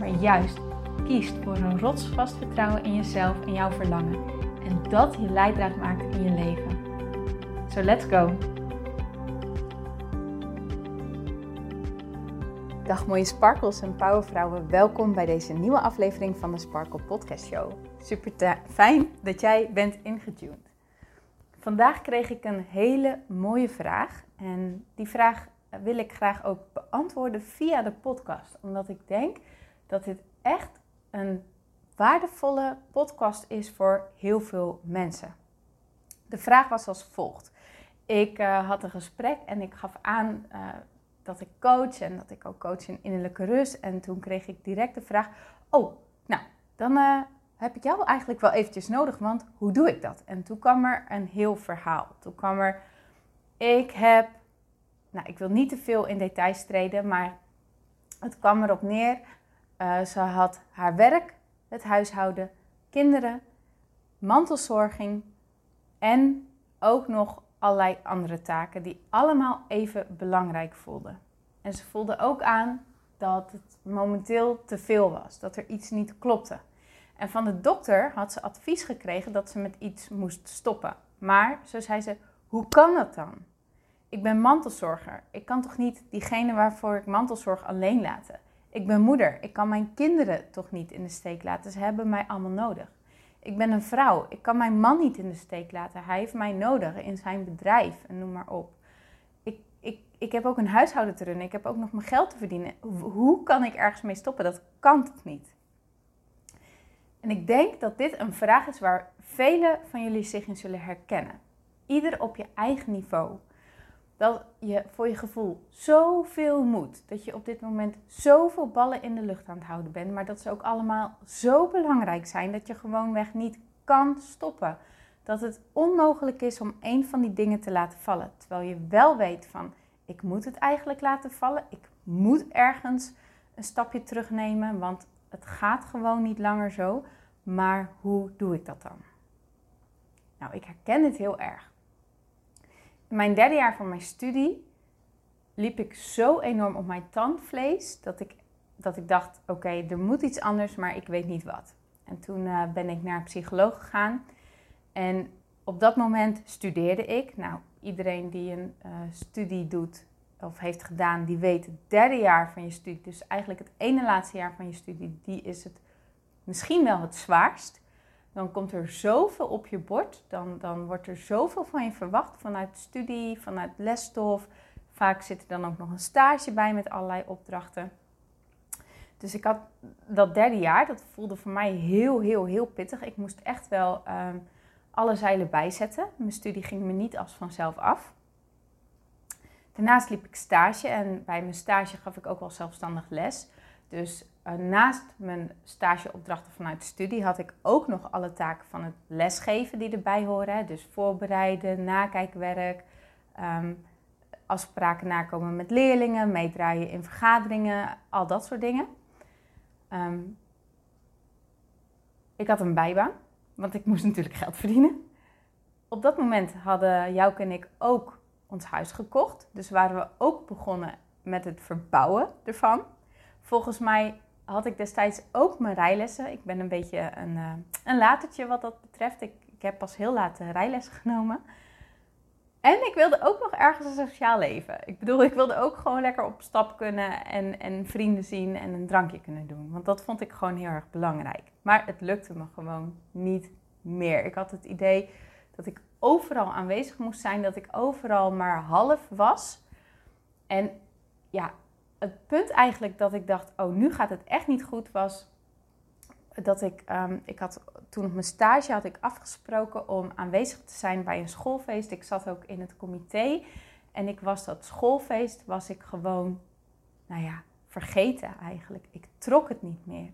maar juist kiest voor een rotsvast vertrouwen in jezelf en jouw verlangen. En dat je leidraad maakt in je leven. So let's go! Dag mooie sparkles en powervrouwen, welkom bij deze nieuwe aflevering van de Sparkle Podcast Show. Super fijn dat jij bent ingetuned. Vandaag kreeg ik een hele mooie vraag en die vraag wil ik graag ook beantwoorden via de podcast, omdat ik denk dat dit echt een waardevolle podcast is voor heel veel mensen. De vraag was als volgt. Ik uh, had een gesprek en ik gaf aan uh, dat ik coach en dat ik ook coach in innerlijke rust. En toen kreeg ik direct de vraag: Oh, nou, dan uh, heb ik jou eigenlijk wel eventjes nodig, want hoe doe ik dat? En toen kwam er een heel verhaal. Toen kwam er: Ik heb, nou, ik wil niet te veel in details treden, maar het kwam erop neer uh, ze had haar werk, het huishouden, kinderen, mantelzorging en ook nog allerlei andere taken die allemaal even belangrijk voelden. En ze voelde ook aan dat het momenteel te veel was, dat er iets niet klopte. En van de dokter had ze advies gekregen dat ze met iets moest stoppen. Maar, zo zei ze, hoe kan dat dan? Ik ben mantelzorger. Ik kan toch niet diegene waarvoor ik mantelzorg alleen laten? Ik ben moeder. Ik kan mijn kinderen toch niet in de steek laten. Ze hebben mij allemaal nodig. Ik ben een vrouw. Ik kan mijn man niet in de steek laten. Hij heeft mij nodig in zijn bedrijf en noem maar op. Ik, ik, ik heb ook een huishouden te runnen. Ik heb ook nog mijn geld te verdienen. Hoe kan ik ergens mee stoppen? Dat kan toch niet? En ik denk dat dit een vraag is waar velen van jullie zich in zullen herkennen. Ieder op je eigen niveau dat je voor je gevoel zoveel moet. Dat je op dit moment zoveel ballen in de lucht aan het houden bent. Maar dat ze ook allemaal zo belangrijk zijn dat je gewoonweg niet kan stoppen. Dat het onmogelijk is om een van die dingen te laten vallen. Terwijl je wel weet van, ik moet het eigenlijk laten vallen. Ik moet ergens een stapje terugnemen, want het gaat gewoon niet langer zo. Maar hoe doe ik dat dan? Nou, ik herken het heel erg mijn derde jaar van mijn studie liep ik zo enorm op mijn tandvlees dat ik, dat ik dacht: oké, er moet iets anders, maar ik weet niet wat. En toen uh, ben ik naar een psycholoog gegaan. En op dat moment studeerde ik. Nou, iedereen die een uh, studie doet of heeft gedaan, die weet het derde jaar van je studie. Dus eigenlijk het ene laatste jaar van je studie, die is het misschien wel het zwaarst dan komt er zoveel op je bord. Dan, dan wordt er zoveel van je verwacht vanuit studie, vanuit lesstof. Vaak zit er dan ook nog een stage bij met allerlei opdrachten. Dus ik had dat derde jaar, dat voelde voor mij heel, heel, heel pittig. Ik moest echt wel ehm, alle zeilen bijzetten. Mijn studie ging me niet als vanzelf af. Daarnaast liep ik stage en bij mijn stage gaf ik ook wel zelfstandig les. Dus uh, naast mijn stageopdrachten vanuit de studie had ik ook nog alle taken van het lesgeven die erbij horen. Dus voorbereiden, nakijkwerk, um, afspraken nakomen met leerlingen, meedraaien in vergaderingen, al dat soort dingen. Um, ik had een bijbaan, want ik moest natuurlijk geld verdienen. Op dat moment hadden Jouke en ik ook ons huis gekocht. Dus waren we ook begonnen met het verbouwen ervan. Volgens mij had ik destijds ook mijn rijlessen. Ik ben een beetje een, uh, een latertje wat dat betreft. Ik, ik heb pas heel laat rijles genomen. En ik wilde ook nog ergens een sociaal leven. Ik bedoel, ik wilde ook gewoon lekker op stap kunnen en, en vrienden zien en een drankje kunnen doen. Want dat vond ik gewoon heel erg belangrijk. Maar het lukte me gewoon niet meer. Ik had het idee dat ik overal aanwezig moest zijn, dat ik overal maar half was. En ja, het punt eigenlijk dat ik dacht, oh nu gaat het echt niet goed, was dat ik, um, ik had toen op mijn stage had ik afgesproken om aanwezig te zijn bij een schoolfeest. Ik zat ook in het comité en ik was dat schoolfeest, was ik gewoon, nou ja, vergeten eigenlijk. Ik trok het niet meer.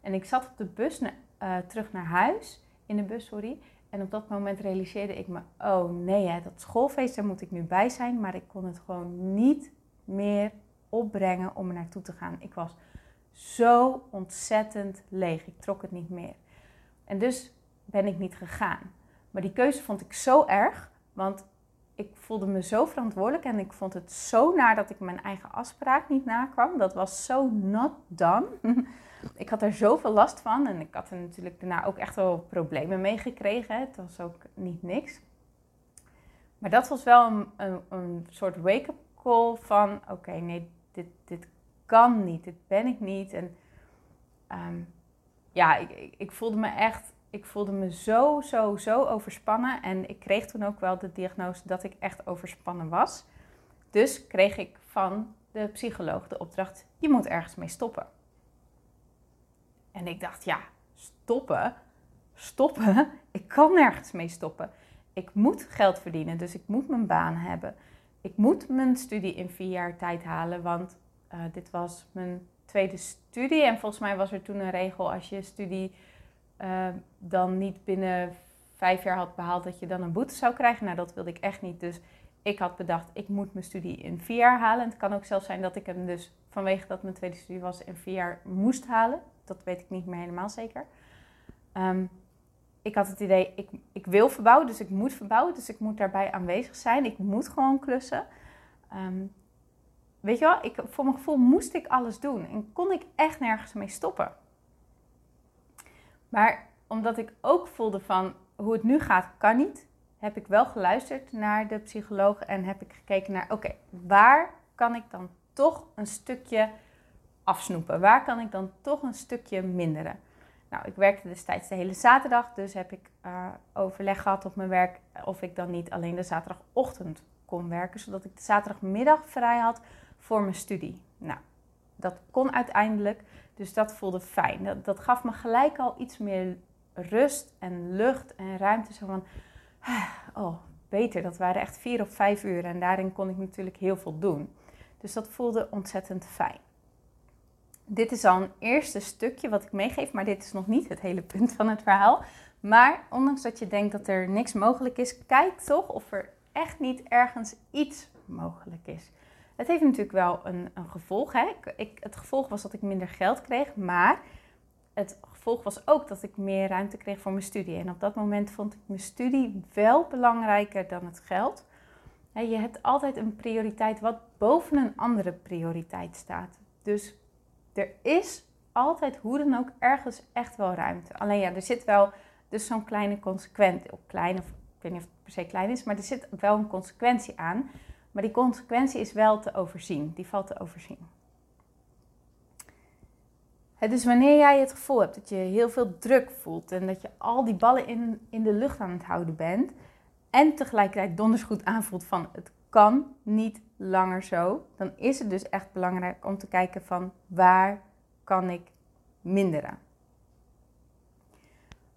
En ik zat op de bus uh, terug naar huis, in de bus, sorry. En op dat moment realiseerde ik me, oh nee, hè, dat schoolfeest, daar moet ik nu bij zijn. Maar ik kon het gewoon niet meer opbrengen om er naartoe te gaan. Ik was zo ontzettend leeg. Ik trok het niet meer. En dus ben ik niet gegaan. Maar die keuze vond ik zo erg, want ik voelde me zo verantwoordelijk en ik vond het zo naar dat ik mijn eigen afspraak niet nakwam. Dat was zo not done. ik had er zoveel last van en ik had er natuurlijk daarna ook echt wel problemen mee gekregen. Het was ook niet niks. Maar dat was wel een, een, een soort wake-up call van: oké, nee, dit, dit kan niet, dit ben ik niet. En ehm, ja, ik, ik, ik voelde me echt ik voelde me zo, zo, zo overspannen. En ik kreeg toen ook wel de diagnose dat ik echt overspannen was. Dus kreeg ik van de psycholoog de opdracht: je moet ergens mee stoppen. En ik dacht, ja, stoppen? Stoppen? Ik kan nergens mee stoppen. Ik moet geld verdienen, dus ik moet mijn baan hebben. Ik moet mijn studie in vier jaar tijd halen, want uh, dit was mijn tweede studie. En volgens mij was er toen een regel als je studie uh, dan niet binnen vijf jaar had behaald, dat je dan een boete zou krijgen. Nou, dat wilde ik echt niet. Dus ik had bedacht, ik moet mijn studie in vier jaar halen. En het kan ook zelfs zijn dat ik hem dus vanwege dat mijn tweede studie was, in vier jaar moest halen. Dat weet ik niet meer helemaal zeker. Um, ik had het idee, ik, ik wil verbouwen, dus ik moet verbouwen. Dus ik moet daarbij aanwezig zijn. Ik moet gewoon klussen. Um, weet je wel, ik, voor mijn gevoel moest ik alles doen. En kon ik echt nergens mee stoppen. Maar omdat ik ook voelde van hoe het nu gaat, kan niet, heb ik wel geluisterd naar de psycholoog en heb ik gekeken naar, oké, waar kan ik dan toch een stukje afsnoepen? Waar kan ik dan toch een stukje minderen? Nou, ik werkte destijds de hele zaterdag, dus heb ik uh, overleg gehad op mijn werk of ik dan niet alleen de zaterdagochtend kon werken, zodat ik de zaterdagmiddag vrij had voor mijn studie. Nou, dat kon uiteindelijk. Dus dat voelde fijn. Dat, dat gaf me gelijk al iets meer rust en lucht en ruimte. Zo van, oh, beter. Dat waren echt vier of vijf uur en daarin kon ik natuurlijk heel veel doen. Dus dat voelde ontzettend fijn. Dit is al een eerste stukje wat ik meegeef, maar dit is nog niet het hele punt van het verhaal. Maar ondanks dat je denkt dat er niks mogelijk is, kijk toch of er echt niet ergens iets mogelijk is. Het heeft natuurlijk wel een, een gevolg. Hè? Ik, het gevolg was dat ik minder geld kreeg, maar het gevolg was ook dat ik meer ruimte kreeg voor mijn studie. En op dat moment vond ik mijn studie wel belangrijker dan het geld. Je hebt altijd een prioriteit wat boven een andere prioriteit staat. Dus er is altijd hoe dan ook ergens echt wel ruimte. Alleen ja, er zit wel dus zo'n kleine consequentie, of klein, of ik weet niet of het per se klein is, maar er zit wel een consequentie aan. Maar die consequentie is wel te overzien. Die valt te overzien. Dus wanneer jij het gevoel hebt dat je heel veel druk voelt en dat je al die ballen in, in de lucht aan het houden bent en tegelijkertijd donders goed aanvoelt van het kan niet langer zo, dan is het dus echt belangrijk om te kijken van waar kan ik minderen.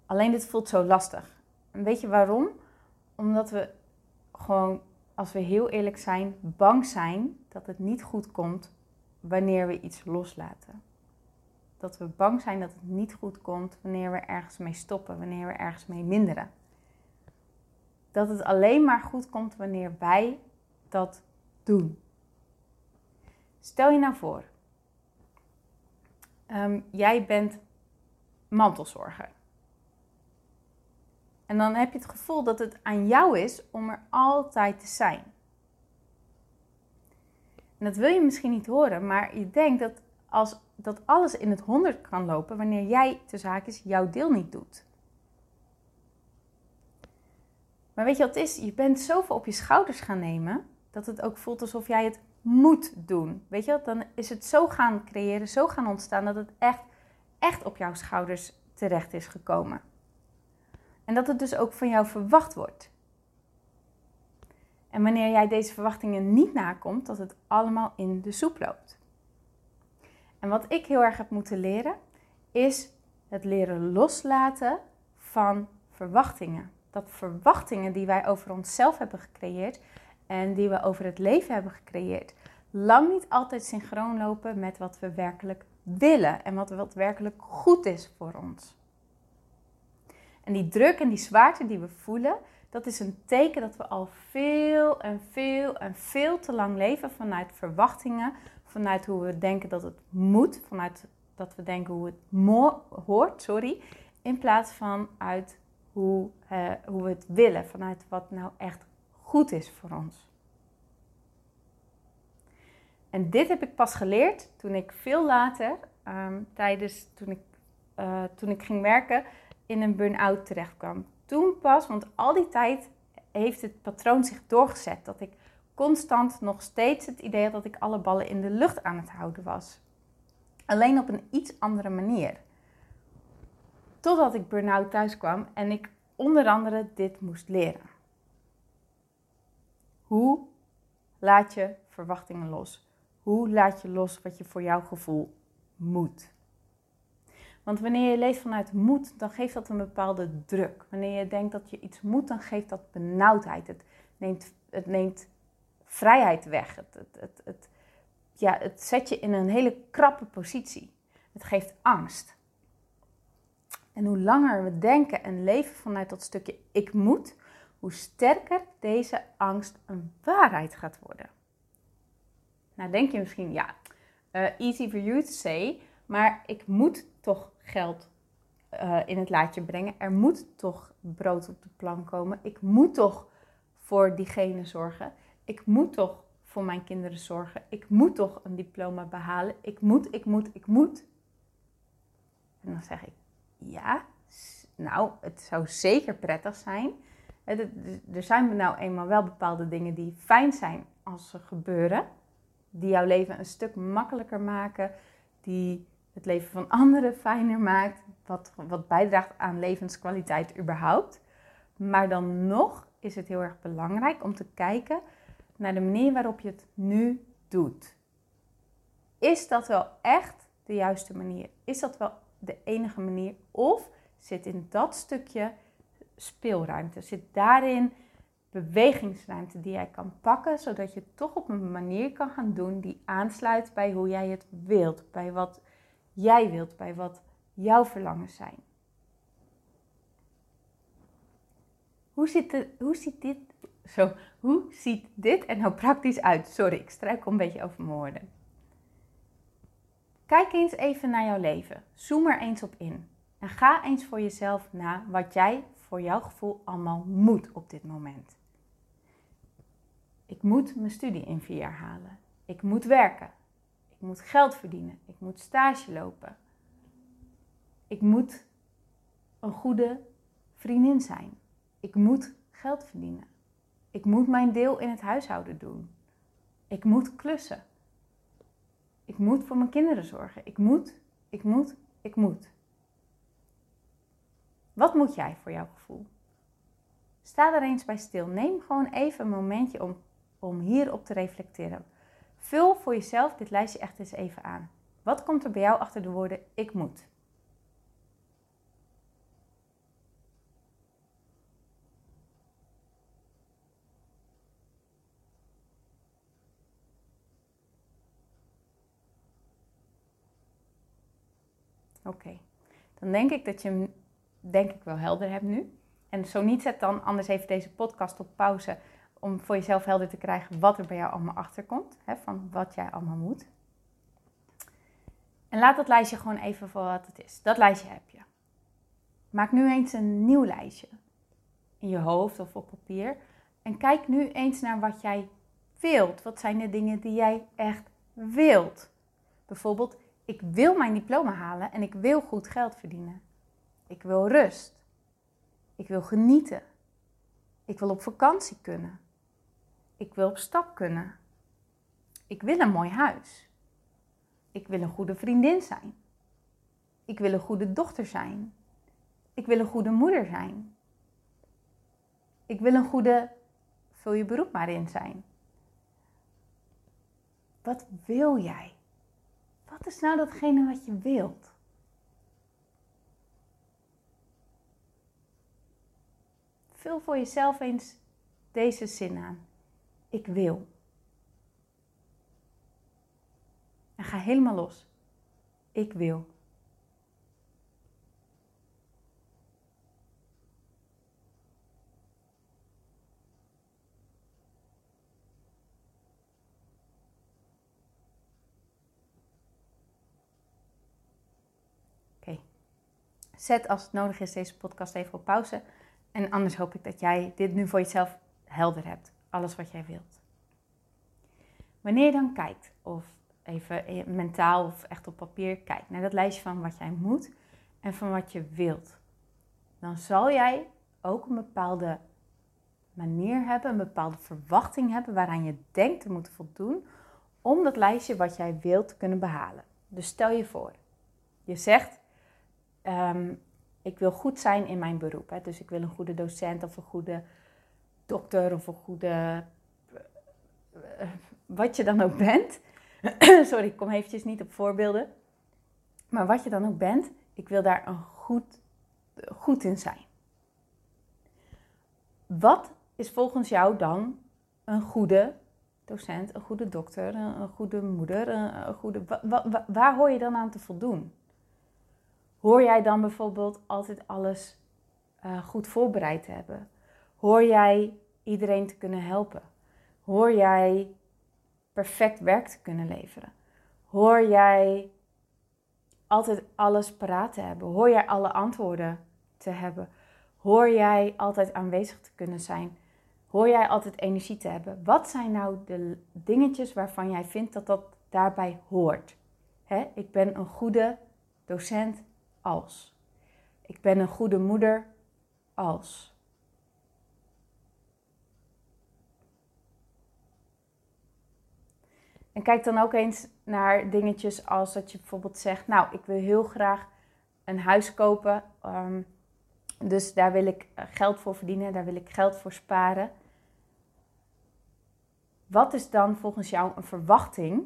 Alleen dit voelt zo lastig. En weet je waarom? Omdat we gewoon als we heel eerlijk zijn, bang zijn dat het niet goed komt wanneer we iets loslaten. Dat we bang zijn dat het niet goed komt wanneer we ergens mee stoppen, wanneer we ergens mee minderen. Dat het alleen maar goed komt wanneer wij dat Stel je nou voor, um, jij bent mantelzorger. En dan heb je het gevoel dat het aan jou is om er altijd te zijn. En dat wil je misschien niet horen, maar je denkt dat, als, dat alles in het honderd kan lopen wanneer jij, de zaakjes, jouw deel niet doet. Maar weet je wat het is? Je bent zoveel op je schouders gaan nemen dat het ook voelt alsof jij het moet doen. Weet je? Dan is het zo gaan creëren, zo gaan ontstaan dat het echt, echt op jouw schouders terecht is gekomen. En dat het dus ook van jou verwacht wordt. En wanneer jij deze verwachtingen niet nakomt, dat het allemaal in de soep loopt. En wat ik heel erg heb moeten leren, is het leren loslaten van verwachtingen. Dat verwachtingen die wij over onszelf hebben gecreëerd en die we over het leven hebben gecreëerd, lang niet altijd synchroon lopen met wat we werkelijk willen en wat, wat werkelijk goed is voor ons. En die druk en die zwaarte die we voelen, dat is een teken dat we al veel en veel en veel te lang leven vanuit verwachtingen, vanuit hoe we denken dat het moet, vanuit dat we denken hoe het hoort, sorry, in plaats van uit hoe, uh, hoe we het willen, vanuit wat nou echt goed is voor ons. En dit heb ik pas geleerd toen ik veel later, um, tijdens toen ik, uh, toen ik ging werken, in een burn-out terecht kwam. Toen pas, want al die tijd heeft het patroon zich doorgezet. Dat ik constant nog steeds het idee had dat ik alle ballen in de lucht aan het houden was. Alleen op een iets andere manier. Totdat ik burn-out thuis kwam en ik onder andere dit moest leren. Hoe laat je verwachtingen los? Hoe laat je los wat je voor jouw gevoel moet? Want wanneer je leeft vanuit moed, dan geeft dat een bepaalde druk. Wanneer je denkt dat je iets moet, dan geeft dat benauwdheid. Het neemt, het neemt vrijheid weg. Het, het, het, het, ja, het zet je in een hele krappe positie. Het geeft angst. En hoe langer we denken en leven vanuit dat stukje ik moet, hoe sterker deze angst een waarheid gaat worden. Nou denk je misschien, ja, uh, easy for you to say, maar ik moet toch geld uh, in het laadje brengen. Er moet toch brood op de plank komen. Ik moet toch voor diegene zorgen. Ik moet toch voor mijn kinderen zorgen. Ik moet toch een diploma behalen. Ik moet, ik moet, ik moet. En dan zeg ik, ja, nou, het zou zeker prettig zijn. Er zijn nou eenmaal wel bepaalde dingen die fijn zijn als ze gebeuren. Die jouw leven een stuk makkelijker maken. Die het leven van anderen fijner maakt. Wat, wat bijdraagt aan levenskwaliteit überhaupt. Maar dan nog is het heel erg belangrijk om te kijken naar de manier waarop je het nu doet. Is dat wel echt de juiste manier? Is dat wel de enige manier? Of zit in dat stukje speelruimte? Zit daarin bewegingsruimte die jij kan pakken, zodat je het toch op een manier kan gaan doen die aansluit bij hoe jij het wilt, bij wat jij wilt, bij wat jouw verlangens zijn. Hoe ziet, de, hoe ziet dit zo, hoe ziet dit er nou praktisch uit? Sorry, ik struikel een beetje over mijn woorden. Kijk eens even naar jouw leven. Zoom er eens op in. En ga eens voor jezelf na wat jij voor jouw gevoel allemaal moet op dit moment. Ik moet mijn studie in vier jaar halen. Ik moet werken. Ik moet geld verdienen. Ik moet stage lopen. Ik moet een goede vriendin zijn. Ik moet geld verdienen. Ik moet mijn deel in het huishouden doen. Ik moet klussen. Ik moet voor mijn kinderen zorgen. Ik moet, ik moet, ik moet. Wat moet jij voor jouw gevoel? Sta er eens bij stil. Neem gewoon even een momentje om, om hierop te reflecteren. Vul voor jezelf dit lijstje echt eens even aan. Wat komt er bij jou achter de woorden ik moet? Oké, dan denk ik dat je denk ik wel helder hebt nu. En zo niet, zet dan anders even deze podcast op pauze om voor jezelf helder te krijgen wat er bij jou allemaal achterkomt. Hè, van wat jij allemaal moet. En laat dat lijstje gewoon even voor wat het is. Dat lijstje heb je. Maak nu eens een nieuw lijstje. In je hoofd of op papier. En kijk nu eens naar wat jij wilt. Wat zijn de dingen die jij echt wilt? Bijvoorbeeld, ik wil mijn diploma halen en ik wil goed geld verdienen. Ik wil rust. Ik wil genieten. Ik wil op vakantie kunnen. Ik wil op stap kunnen. Ik wil een mooi huis. Ik wil een goede vriendin zijn. Ik wil een goede dochter zijn. Ik wil een goede moeder zijn. Ik wil een goede, vul je beroep maar in zijn. Wat wil jij? Wat is nou datgene wat je wilt? Vul voor jezelf eens deze zin aan. Ik wil. En ga helemaal los. Ik wil. Zet als het nodig is deze podcast even op pauze. En anders hoop ik dat jij dit nu voor jezelf helder hebt. Alles wat jij wilt. Wanneer je dan kijkt, of even mentaal of echt op papier kijkt naar dat lijstje van wat jij moet en van wat je wilt, dan zal jij ook een bepaalde manier hebben, een bepaalde verwachting hebben waaraan je denkt te moeten voldoen om dat lijstje wat jij wilt te kunnen behalen. Dus stel je voor, je zegt Ehm, ik wil goed zijn in mijn beroep. Hè. Dus ik wil een goede docent of een goede dokter of een goede. Uh, wat je dan ook bent. Sorry, ik kom eventjes niet op voorbeelden. Maar wat je dan ook bent, ik wil daar een goed, goed in zijn. Wat is volgens jou dan een goede docent, een goede dokter, een, goede moeder? Een, goede, waar hoor je dan aan te voldoen? Hoor jij dan bijvoorbeeld altijd alles uh, goed voorbereid te hebben? Hoor jij iedereen te kunnen helpen? Hoor jij perfect werk te kunnen leveren? Hoor jij altijd alles paraat te hebben? Hoor jij alle antwoorden te hebben? Hoor jij altijd aanwezig te kunnen zijn? Hoor jij altijd energie te hebben? Wat zijn nou de dingetjes waarvan jij vindt dat dat daarbij hoort? ik ben een goede docent, als. Ik ben een goede moeder als. En kijk dan ook eens naar dingetjes als dat je bijvoorbeeld zegt, nou, ik wil heel graag een huis kopen. Um, dus daar wil ik eh, geld voor verdienen, daar wil ik geld voor sparen. Wat is dan volgens jou een verwachting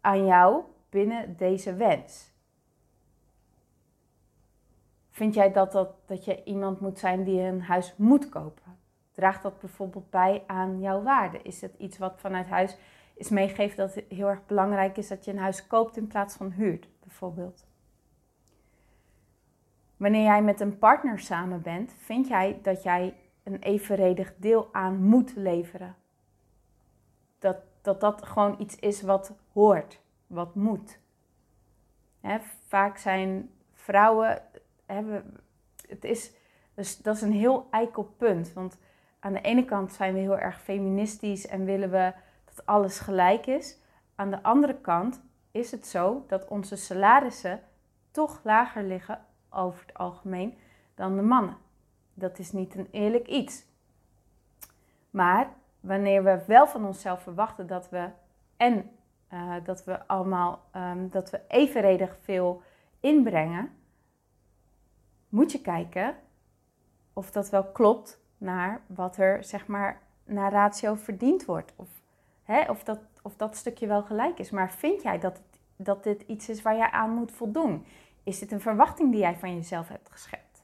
aan jou binnen deze wens? Vind jij dat, dat, dat je iemand moet zijn die een huis moet kopen? Draagt dat bijvoorbeeld bij aan jouw waarde? Is het iets wat vanuit huis is meegegeven dat het heel erg belangrijk is dat je een huis koopt in plaats van huurt, bijvoorbeeld? Wanneer jij met een partner samen bent, vind jij dat jij een evenredig deel aan moet leveren? Dat dat, dat gewoon iets is wat hoort, wat moet. vaak zijn vrouwen het is, dus dat is een heel eikel punt. Want aan de ene kant zijn we heel erg feministisch en willen we dat alles gelijk is. Aan de andere kant is het zo dat onze salarissen toch lager liggen over het algemeen dan de mannen. Dat is niet een eerlijk iets. Maar wanneer we wel van onszelf verwachten dat we en uh, dat we allemaal um, dat we evenredig veel inbrengen, moet je kijken of dat wel klopt naar wat er zeg maar naar ratio verdiend wordt. Of, hè, of, dat, of dat stukje wel gelijk is. Maar vind jij dat, dat dit iets is waar jij aan moet voldoen? Is dit een verwachting die jij van jezelf hebt geschept?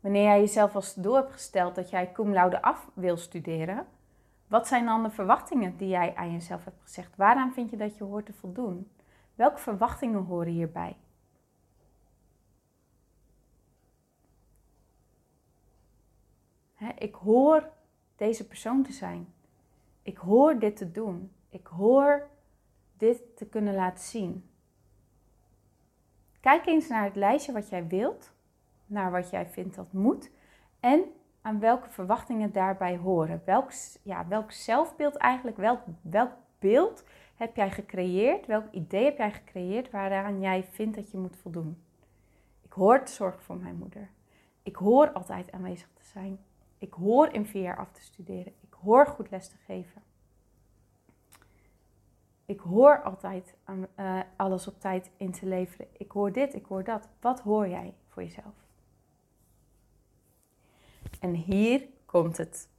Wanneer jij jezelf als doel hebt gesteld dat jij cum laude af wil studeren, wat zijn dan de verwachtingen die jij aan jezelf hebt gezegd? Waaraan vind je dat je hoort te voldoen? Welke verwachtingen horen hierbij? ik hoor deze persoon te zijn. Ik hoor dit te doen. Ik hoor dit te kunnen laten zien. Kijk eens naar het lijstje wat jij wilt, naar wat jij vindt dat moet en aan welke verwachtingen daarbij horen. Welk, ja, welk zelfbeeld eigenlijk, welk, welk beeld heb jij gecreëerd? Welk idee heb jij gecreëerd waaraan jij vindt dat je moet voldoen? Ik hoor te zorgen voor mijn moeder. Ik hoor altijd aanwezig te zijn. Ik hoor in vier jaar af te studeren. Ik hoor goed les te geven. Ik hoor altijd uh, alles op tijd in te leveren. Ik hoor dit, ik hoor dat. Wat hoor jij voor jezelf? En hier komt het.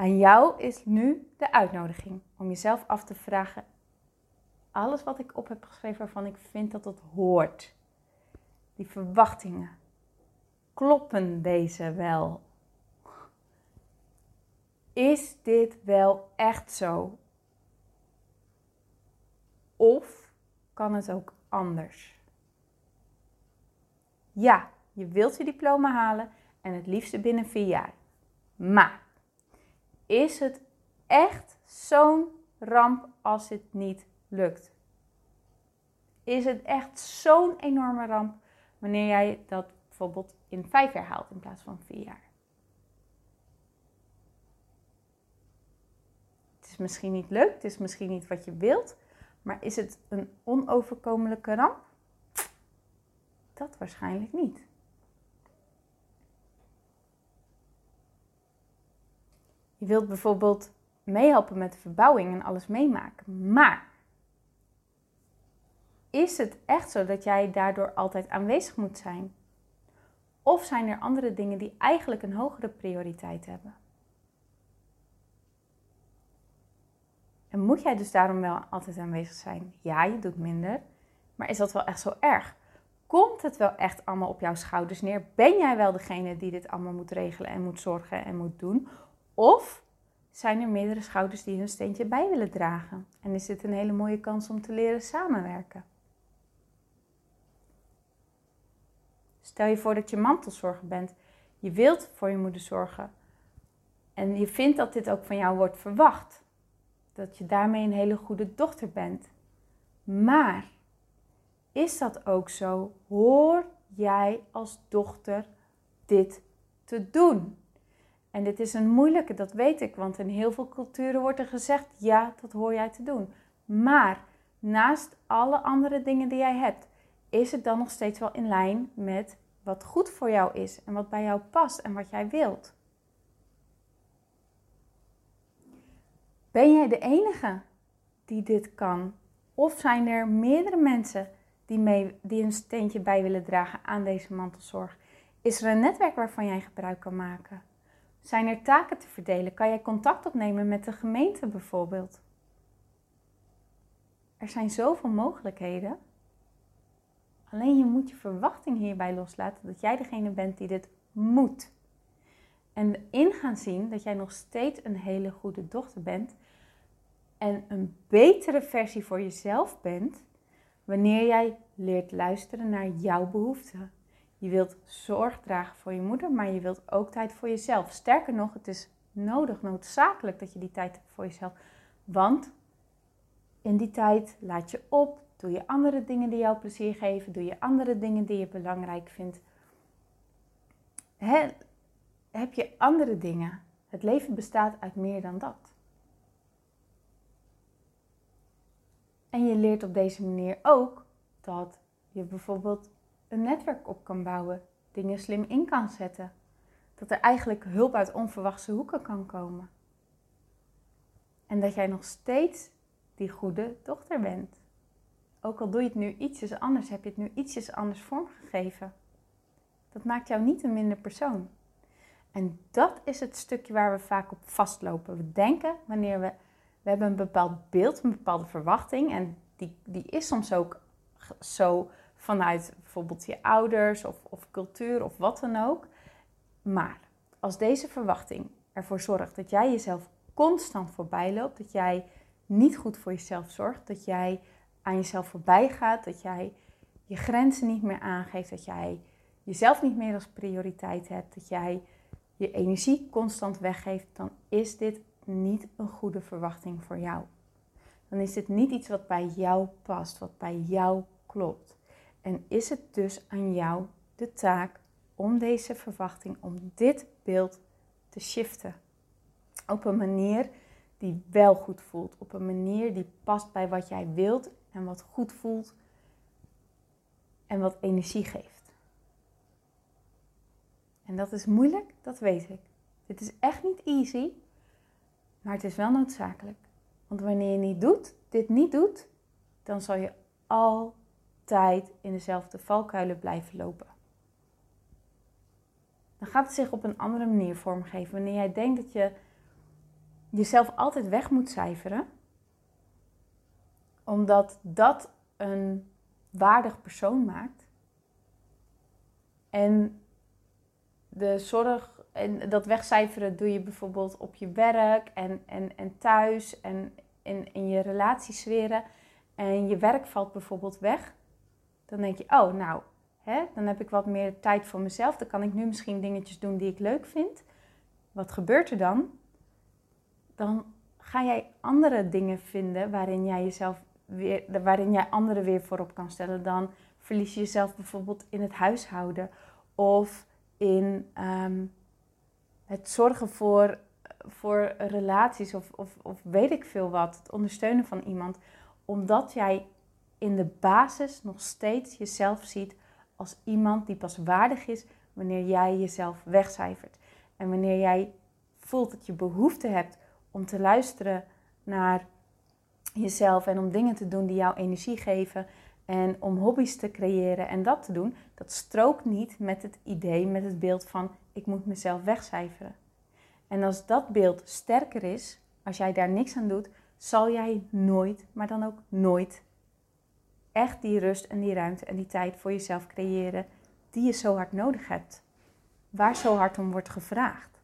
Aan jou is nu de uitnodiging om jezelf af te vragen: alles wat ik op heb geschreven waarvan ik vind dat het hoort, die verwachtingen, kloppen deze wel? is dit wel echt zo? Of kan het ook anders? Ja, je wilt je diploma halen en het liefste binnen vier jaar. Maar is het echt zo'n ramp als het niet lukt? Is het echt zo'n enorme ramp wanneer jij dat bijvoorbeeld in vijf jaar haalt in plaats van vier jaar? Het is misschien niet leuk, het is misschien niet wat je wilt, maar is het een onoverkomelijke ramp? Dat waarschijnlijk niet. Je wilt bijvoorbeeld meehelpen met de verbouwing en alles meemaken. Maar is het echt zo dat jij daardoor altijd aanwezig moet zijn? Of zijn er andere dingen die eigenlijk een hogere prioriteit hebben? En moet jij dus daarom wel altijd aanwezig zijn? Ja, je doet minder. Maar is dat wel echt zo erg? Komt het wel echt allemaal op jouw schouders neer? Ben jij wel degene die dit allemaal moet regelen en moet zorgen en moet doen? Of zijn er meerdere schouders die hun steentje bij willen dragen? En is dit een hele mooie kans om te leren samenwerken? Stel je voor dat je mantelzorger bent. Je wilt voor je moeder zorgen. En je vindt dat dit ook van jou wordt verwacht. Dat je daarmee een hele goede dochter bent. Maar is dat ook zo? Hoor jij als dochter dit te doen? En dit is een moeilijke, dat weet ik, want in heel veel culturen wordt er gezegd: ja, dat hoor jij te doen. Maar naast alle andere dingen die jij hebt, is het dan nog steeds wel in lijn met wat goed voor jou is en wat bij jou past en wat jij wilt? Ben jij de enige die dit kan? Of zijn er meerdere mensen die, mee, die een steentje bij willen dragen aan deze mantelzorg? Is er een netwerk waarvan jij gebruik kan maken? Zijn er taken te verdelen? Kan jij contact opnemen met de gemeente bijvoorbeeld? Er zijn zoveel mogelijkheden. Alleen je moet je verwachting hierbij loslaten dat jij degene bent die dit moet. En in gaan zien dat jij nog steeds een hele goede dochter bent en een betere versie voor jezelf bent wanneer jij leert luisteren naar jouw behoeften. Je wilt zorg dragen voor je moeder, maar je wilt ook tijd voor jezelf. Sterker nog, het is nodig, noodzakelijk dat je die tijd hebt voor jezelf. Want in die tijd laat je op, doe je andere dingen die jou plezier geven, doe je andere dingen die je belangrijk vindt. heb je andere dingen? Het leven bestaat uit meer dan dat. En je leert op deze manier ook dat je bijvoorbeeld een netwerk op kan bouwen, dingen slim in kan zetten. Dat er eigenlijk hulp uit onverwachte hoeken kan komen. En dat jij nog steeds die goede dochter bent. Ook al doe je het nu ietsjes anders, heb je het nu ietsjes anders vormgegeven. Dat maakt jou niet een minder persoon. En dat is het stukje waar we vaak op vastlopen. We denken wanneer we, we hebben een bepaald beeld, een bepaalde verwachting. En die, die is soms ook zo vanuit bijvoorbeeld je ouders of, of cultuur of wat dan ook. Maar als deze verwachting ervoor zorgt dat jij jezelf constant voorbij loopt, dat jij niet goed voor jezelf zorgt, dat jij aan jezelf voorbij gaat, dat jij je grenzen niet meer aangeeft, dat jij jezelf niet meer als prioriteit hebt, dat jij je energie constant weggeeft, dan is dit niet een goede verwachting voor jou. Dan is dit niet iets wat bij jou past, wat bij jou klopt. En is het dus aan jou de taak om deze verwachting, om dit beeld te shiften. Op een manier die wel goed voelt. Op een manier die past bij wat jij wilt en wat goed voelt en wat energie geeft. En dat is moeilijk, dat weet ik. Dit is echt niet easy, maar het is wel noodzakelijk. Want wanneer je niet doet, dit niet doet, dan zal je al tijd in dezelfde valkuilen blijven lopen. Dan gaat het zich op een andere manier vormgeven. Wanneer jij denkt dat je jezelf altijd weg moet cijferen, omdat dat een waardig persoon maakt. En de zorg en dat wegcijferen doe je bijvoorbeeld op je werk en, en, en thuis en in, in je relatiesferen. En je werk valt bijvoorbeeld weg. Dan denk je, oh nou, hè, dan heb ik wat meer tijd voor mezelf. Dan kan ik nu misschien dingetjes doen die ik leuk vind. Wat gebeurt er dan? Dan ga jij andere dingen vinden waarin jij jezelf weer, waarin jij anderen weer voorop kan stellen. Dan verlies je jezelf bijvoorbeeld in het huishouden of in ehm, het zorgen voor, voor relaties of, of, of weet ik veel wat. Het ondersteunen van iemand. Omdat jij in de basis nog steeds jezelf ziet als iemand die pas waardig is wanneer jij jezelf wegcijfert. En wanneer jij voelt dat je behoefte hebt om te luisteren naar jezelf en om dingen te doen die jou energie geven en om hobby's te creëren en dat te doen, dat strookt niet met het idee, met het beeld van ik moet mezelf wegcijferen. En als dat beeld sterker is, als jij daar niks aan doet, zal jij nooit, maar dan ook nooit, echt die rust en die ruimte en die tijd voor jezelf creëren die je zo hard nodig hebt. Waar zo hard om wordt gevraagd.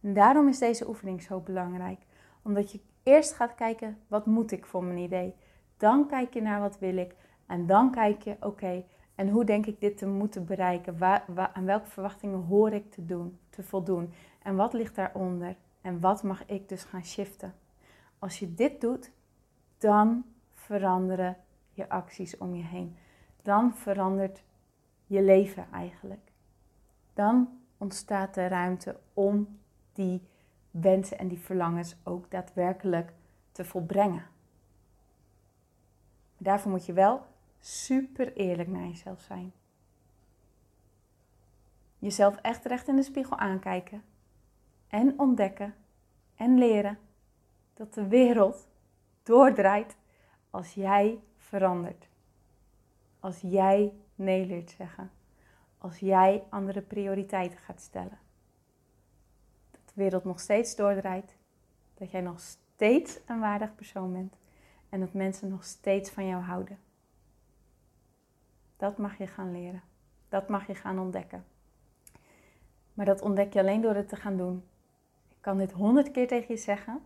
Daarom is deze oefening zo belangrijk. Omdat je eerst gaat kijken, wat moet ik voor mijn idee? Dan kijk je naar wat wil ik. En dan kijk je, oké, en hoe denk ik dit te moeten bereiken? Waar, waar, aan welke verwachtingen hoor ik te, doen, te voldoen? En wat ligt daaronder? En wat mag ik dus gaan shiften? Als je dit doet, dan veranderen je acties om je heen. Dan verandert je leven eigenlijk. Dan ontstaat de ruimte om die wensen en die verlangens ook daadwerkelijk te volbrengen. daarvoor moet je wel super eerlijk naar jezelf zijn. Jezelf echt recht in de spiegel aankijken en ontdekken en leren dat de wereld doordraait als jij verandert. Als jij nee leert zeggen. Als jij andere prioriteiten gaat stellen. Dat de wereld nog steeds doordraait. Dat jij nog steeds een waardig persoon bent. En dat mensen nog steeds van jou houden. Dat mag je gaan leren. Dat mag je gaan ontdekken. Maar dat ontdek je alleen door het te gaan doen. Ik kan dit honderd keer tegen je zeggen,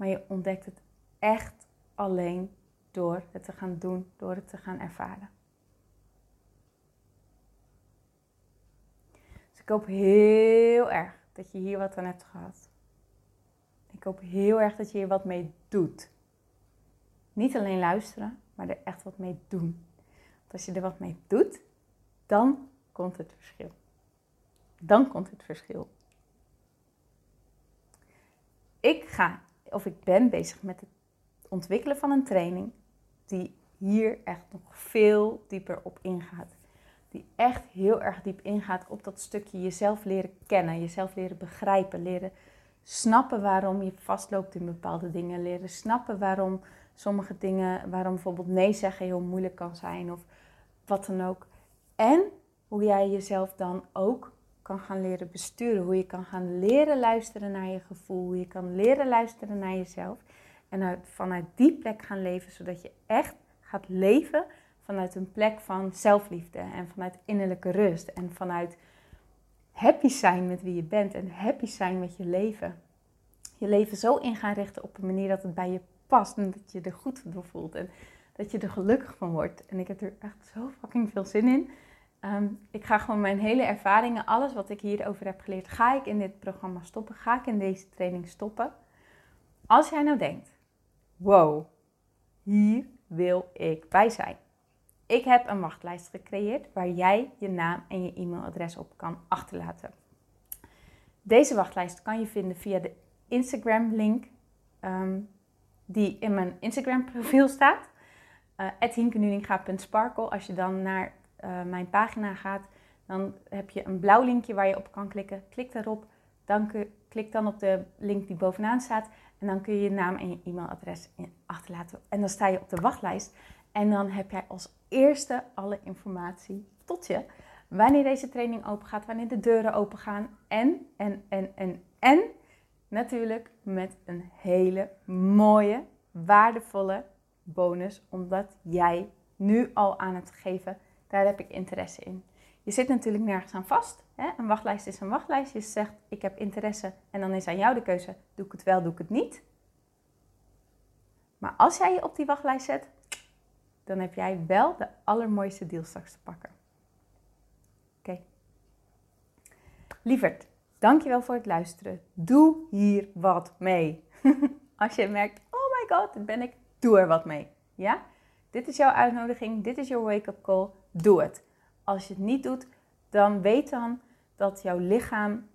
maar je ontdekt het echt alleen door het te gaan doen, door het te gaan ervaren. Dus ik hoop heel erg dat je hier wat aan hebt gehad. Ik hoop heel erg dat je hier wat mee doet. Niet alleen luisteren, maar er echt wat mee doen als je er wat mee doet, dan komt het verschil. Dan komt het verschil. Ik ga, of ik ben bezig met het ontwikkelen van een training die hier echt nog veel dieper op ingaat. Die echt heel erg diep ingaat op dat stukje jezelf leren kennen, jezelf leren begrijpen, leren snappen waarom je vastloopt in bepaalde dingen, leren snappen waarom sommige dingen, waarom bijvoorbeeld nee zeggen heel moeilijk kan zijn of wat dan ook. En hoe jij jezelf dan ook kan gaan leren besturen. Hoe je kan gaan leren luisteren naar je gevoel. Hoe je kan leren luisteren naar jezelf. En uit, vanuit die plek gaan leven, zodat je echt gaat leven vanuit een plek van zelfliefde. En vanuit innerlijke rust. En vanuit happy zijn met wie je bent. En happy zijn met je leven. Je leven zo in gaan richten op een manier dat het bij je past. En dat je er goed door voelt. En dat je er gelukkig van wordt. En ik heb er echt zo fucking veel zin in. Ehm, ik ga gewoon mijn hele ervaringen, alles wat ik hierover heb geleerd, ga ik in dit programma stoppen. Ga ik in deze training stoppen. Als jij nou denkt, wow, hier wil ik bij zijn. Ik heb een wachtlijst gecreëerd waar jij je naam en je e-mailadres op kan achterlaten. Deze wachtlijst kan je vinden via de Instagram link ehm, die in mijn Instagram profiel staat uh, Als je dan naar uh, mijn pagina gaat, dan heb je een blauw linkje waar je op kan klikken. Klik daarop, dan klik dan op de link die bovenaan staat en dan kun je je naam en je e-mailadres achterlaten. En dan sta je op de wachtlijst en dan heb jij als eerste alle informatie tot je. Wanneer deze training open gaat, wanneer de deuren open gaan en, en, en, en, en natuurlijk met een hele mooie, waardevolle bonus, omdat jij nu al aan het geven, daar heb ik interesse in. Je zit natuurlijk nergens aan vast. Hè? Een wachtlijst is een wachtlijst. Je zegt, ik heb interesse en dan is aan jou de keuze, doe ik het wel, doe ik het niet. Maar als jij je op die wachtlijst zet, dan heb jij wel de allermooiste deal straks te pakken. Oké. Lieverd, dankjewel voor het luisteren. Doe hier wat mee. als je merkt, oh my god, ben ik, doe er wat mee. Ja? Dit is jouw uitnodiging, dit is jouw wake-up call. Doe het. Als je het niet doet, dan weet dan dat jouw lichaam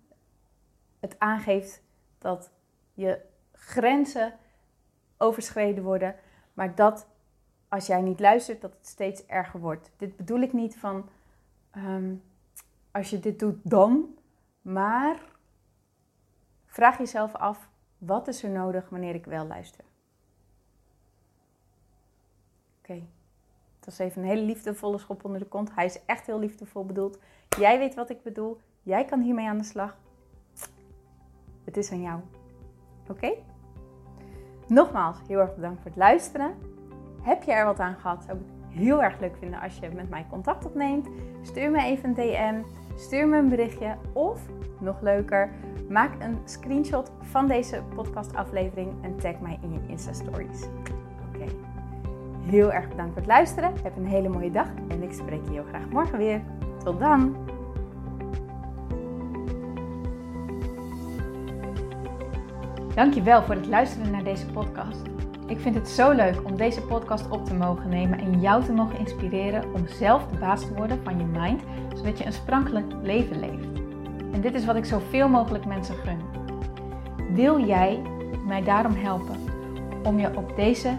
het aangeeft dat je grenzen overschreden worden, maar dat als jij niet luistert, dat het steeds erger wordt. Dit bedoel ik niet van ehm, als je dit doet dan, maar vraag jezelf af, wat is er nodig wanneer ik wel luister? Oké, dat is even een hele liefdevolle schop onder de kont. Hij is echt heel liefdevol bedoeld. Jij weet wat ik bedoel. Jij kan hiermee aan de slag. Het is aan jou. Oké? Nogmaals, heel erg bedankt voor het luisteren. Heb je er wat aan gehad? Zou ik het heel erg leuk vinden als je met mij contact opneemt. Stuur me even een DM. Stuur me een berichtje. Of, nog leuker, maak een screenshot van deze podcastaflevering en tag mij in je Insta-stories. Heel erg bedankt voor het luisteren. Heb een hele mooie dag en ik spreek je heel graag morgen weer. Tot dan! Dankjewel voor het luisteren naar deze podcast. Ik vind het zo leuk om deze podcast op te mogen nemen en jou te mogen inspireren om zelf de baas te worden van je mind, zodat je een sprankelijk leven leeft. En dit is wat ik zoveel mogelijk mensen gun. Wil jij mij daarom helpen om je op deze